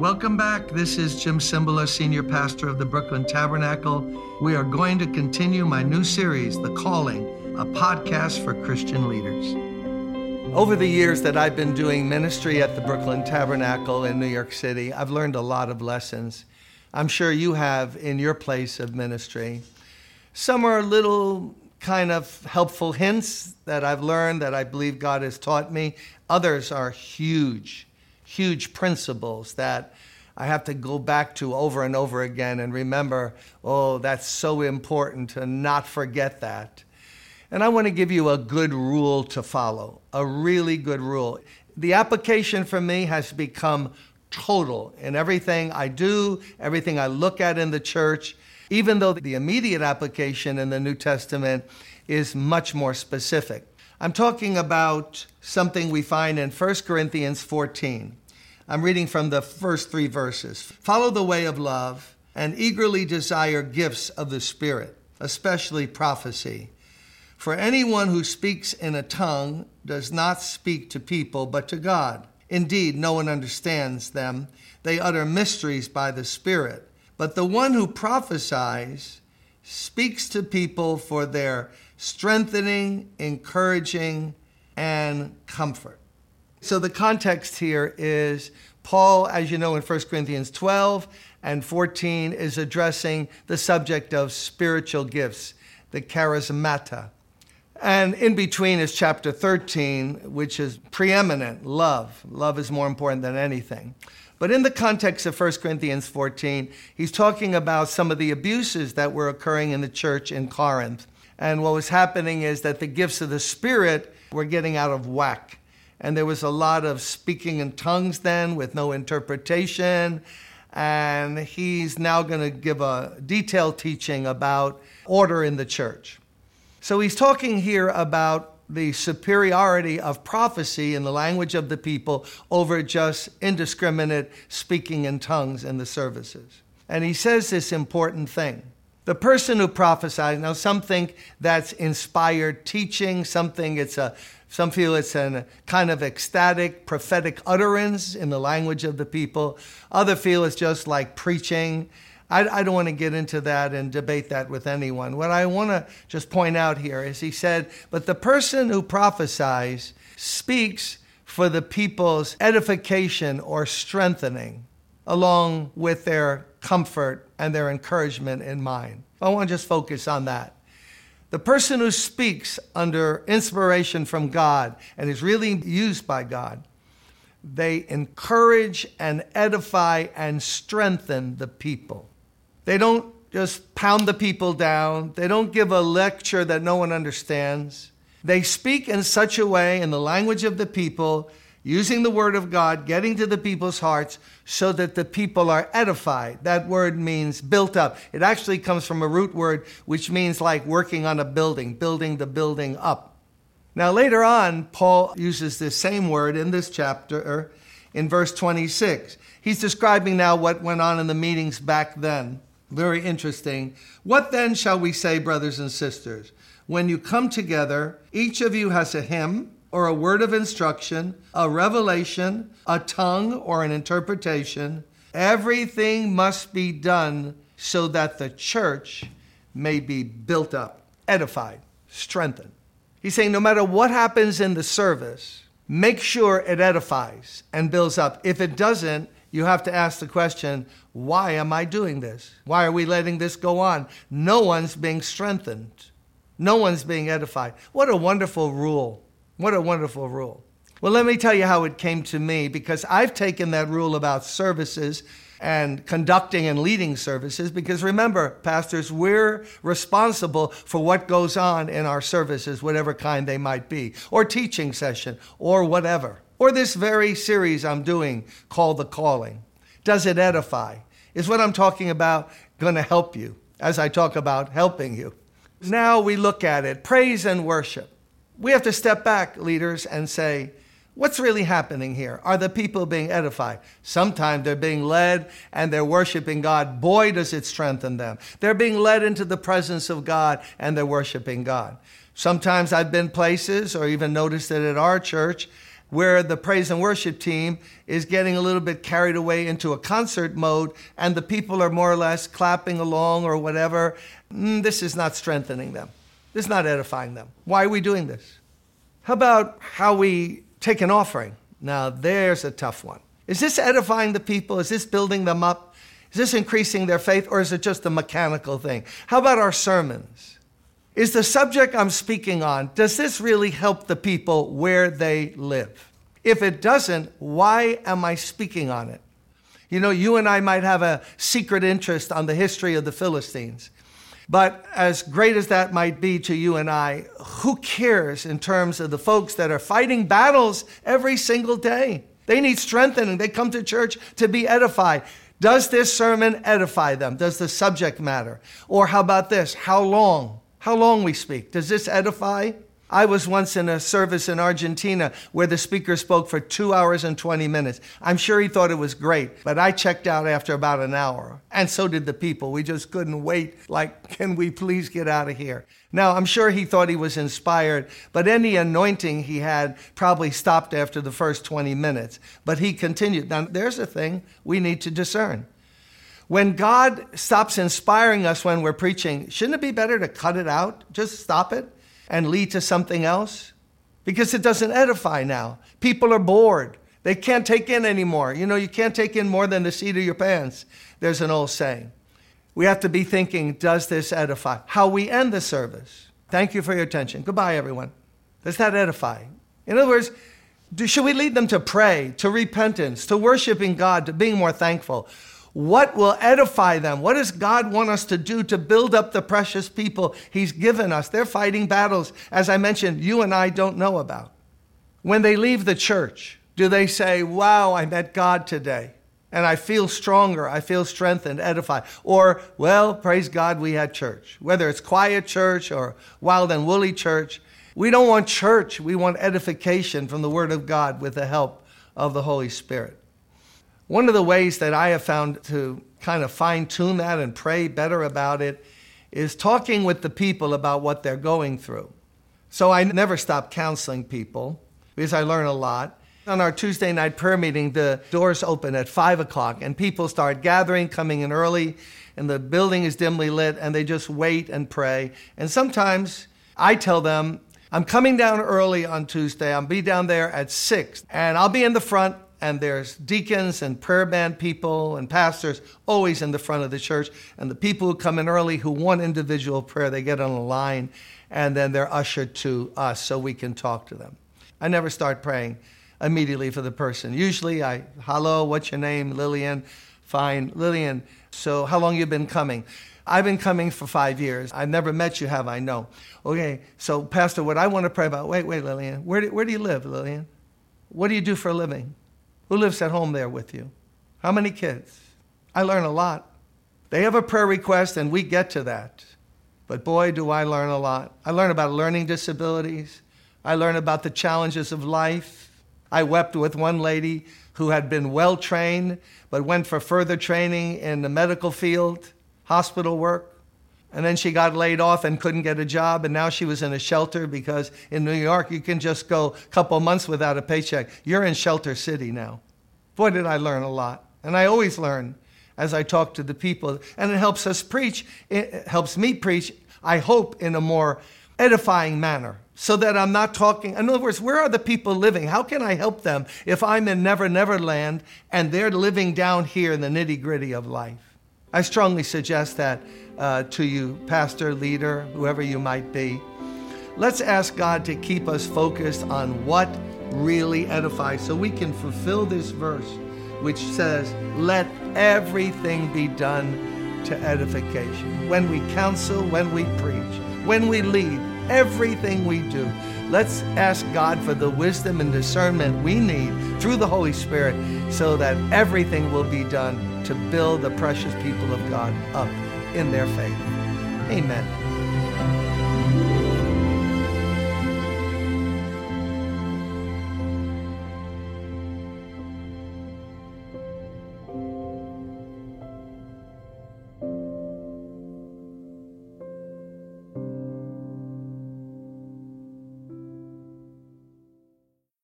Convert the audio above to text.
Welcome back. This is Jim Cymbala, Senior Pastor of the Brooklyn Tabernacle. We are going to continue my new series, The Calling, a podcast for Christian leaders. Over the years that I've been doing ministry at the Brooklyn Tabernacle in New York City, I've learned a lot of lessons. I'm sure you have in your place of ministry. Some are little kind of helpful hints that I've learned that I believe God has taught me. Others are huge, huge principles that I have to go back to over and over again and remember, oh, that's so important to not forget that. And I want to give you a good rule to follow, a really good rule. The application for me has become total in everything I do, everything I look at in the church, even though the immediate application in the New Testament is much more specific. I'm talking about something we find in 1 Corinthians 14. I'm reading from the first three verses. Follow the way of love and eagerly desire gifts of the Spirit, especially prophecy for anyone who speaks in a tongue does not speak to people, but to God. Indeed, no one understands them. They utter mysteries by the Spirit. But the one who prophesies speaks to people for their strengthening, encouraging, and comfort. So the context here is Paul, as you know, in 1 Corinthians 12 and 14, is addressing the subject of spiritual gifts, the charismata. And in between is chapter 13, which is preeminent love. Love is more important than anything. But in the context of 1 Corinthians 14, he's talking about some of the abuses that were occurring in the church in Corinth. And what was happening is that the gifts of the Spirit were getting out of whack. And there was a lot of speaking in tongues then with no interpretation. And he's now going to give a detailed teaching about order in the church. So he's talking here about the superiority of prophecy in the language of the people over just indiscriminate speaking in tongues in the services. And he says this important thing. The person who prophesies, now some think that's inspired teaching, some think it's a some feel it's a kind of ecstatic prophetic utterance in the language of the people. Other feel it's just like preaching. I, I don't want to get into that and debate that with anyone. What I want to just point out here is he said, But the person who prophesies speaks for the people's edification or strengthening, along with their comfort and their encouragement in mind. I want to just focus on that. The person who speaks under inspiration from God and is really used by God, they encourage and edify and strengthen the people. They don't just pound the people down, they don't give a lecture that no one understands. They speak in such a way, in the language of the people, using the word of God, getting to the people's hearts so that the people are edified. That word means built up. It actually comes from a root word which means like working on a building, building the building up. Now, later on, Paul uses this same word in this chapter in verse 26. He's describing now what went on in the meetings back then. Very interesting. What then shall we say, brothers and sisters? When you come together, each of you has a hymn or a word of instruction, a revelation, a tongue or an interpretation. Everything must be done so that the church may be built up, edified, strengthened. He's saying no matter what happens in the service, make sure it edifies and builds up. If it doesn't, you have to ask the question why am I doing this? Why are we letting this go on? No one's being strengthened, no one's being edified. What a wonderful rule! What a wonderful rule. Well, let me tell you how it came to me because I've taken that rule about services and conducting and leading services because remember, pastors, we're responsible for what goes on in our services, whatever kind they might be, or teaching session, or whatever or this very series I'm doing called The Calling? Does it edify? Is what I'm talking about going to help you as I talk about helping you? Now we look at it praise and worship. We have to step back, leaders, and say, What's really happening here? Are the people being edified? Sometimes they're being led and they're worshiping God. Boy, does it strengthen them. They're being led into the presence of God and they're worshiping God. Sometimes I've been places or even noticed it at our church where the praise and worship team is getting a little bit carried away into a concert mode and the people are more or less clapping along or whatever. Mm, this is not strengthening them. This is not edifying them. Why are we doing this? How about how we take an offering? Now, there's a tough one. Is this edifying the people? Is this building them up? Is this increasing their faith? Or is it just a mechanical thing? How about our sermons? Is the subject I'm speaking on, does this really help the people where they live? If it doesn't, why am I speaking on it? You know, you and I might have a secret interest on the history of the Philistines. But as great as that might be to you and I, who cares in terms of the folks that are fighting battles every single day? They need strengthening. They come to church to be edified. Does this sermon edify them? Does the subject matter? Or how about this? How long? How long we speak. Does this edify? I was once in a service in Argentina where the speaker spoke for two hours and 20 minutes. I'm sure he thought it was great, but I checked out after about an hour. And so did the people. We just couldn't wait. Like, can we please get out of here? Now, I'm sure he thought he was inspired, but any anointing he had probably stopped after the first 20 minutes. But he continued. Now, there's a thing we need to discern. When God stops inspiring us when we're preaching, shouldn't it be better to cut it out? Just stop it and lead to something else? Because it doesn't edify now. People are bored. They can't take in anymore. You know, you can't take in more than the seat of your pants. There's an old saying. We have to be thinking, does this edify? How we end the service. Thank you for your attention. Goodbye, everyone. Does that edify? In other words, do, should we lead them to pray, to repentance, to worshiping God, to being more thankful? What will edify them? What does God want us to do to build up the precious people He's given us? They're fighting battles, as I mentioned, you and I don't know about. When they leave the church, do they say, Wow, I met God today? And I feel stronger, I feel strengthened, edified. Or, well, praise God, we had church. Whether it's quiet church or wild and woolly church, we don't want church. We want edification from the Word of God with the help of the Holy Spirit. One of the ways that I have found to kind of fine tune that and pray better about it is talking with the people about what they're going through. So I never stop counseling people because I learn a lot. On our Tuesday night prayer meeting, the doors open at 5 o'clock and people start gathering, coming in early, and the building is dimly lit, and they just wait and pray. And sometimes I tell them, I'm coming down early on Tuesday. I'll be down there at 6, and I'll be in the front and there's deacons and prayer band people and pastors always in the front of the church. And the people who come in early who want individual prayer, they get on a line and then they're ushered to us so we can talk to them. I never start praying immediately for the person. Usually I, hello, what's your name? Lillian. Fine. Lillian, so how long you been coming? I've been coming for five years. I've never met you, have I? No. Okay, so Pastor, what I want to pray about, wait, wait, Lillian, where do, where do you live, Lillian? What do you do for a living? Who lives at home there with you? How many kids? I learn a lot. They have a prayer request, and we get to that. But boy, do I learn a lot. I learn about learning disabilities. I learn about the challenges of life. I wept with one lady who had been well trained, but went for further training in the medical field, hospital work. And then she got laid off and couldn't get a job, and now she was in a shelter because in New York you can just go a couple months without a paycheck. You're in Shelter City now. Boy, did I learn a lot. And I always learn as I talk to the people. And it helps us preach, it helps me preach, I hope, in a more edifying manner so that I'm not talking. In other words, where are the people living? How can I help them if I'm in Never Never Land and they're living down here in the nitty gritty of life? I strongly suggest that uh, to you, pastor, leader, whoever you might be. Let's ask God to keep us focused on what really edifies so we can fulfill this verse which says, Let everything be done to edification. When we counsel, when we preach, when we lead, everything we do. Let's ask God for the wisdom and discernment we need through the Holy Spirit so that everything will be done to build the precious people of God up in their faith. Amen.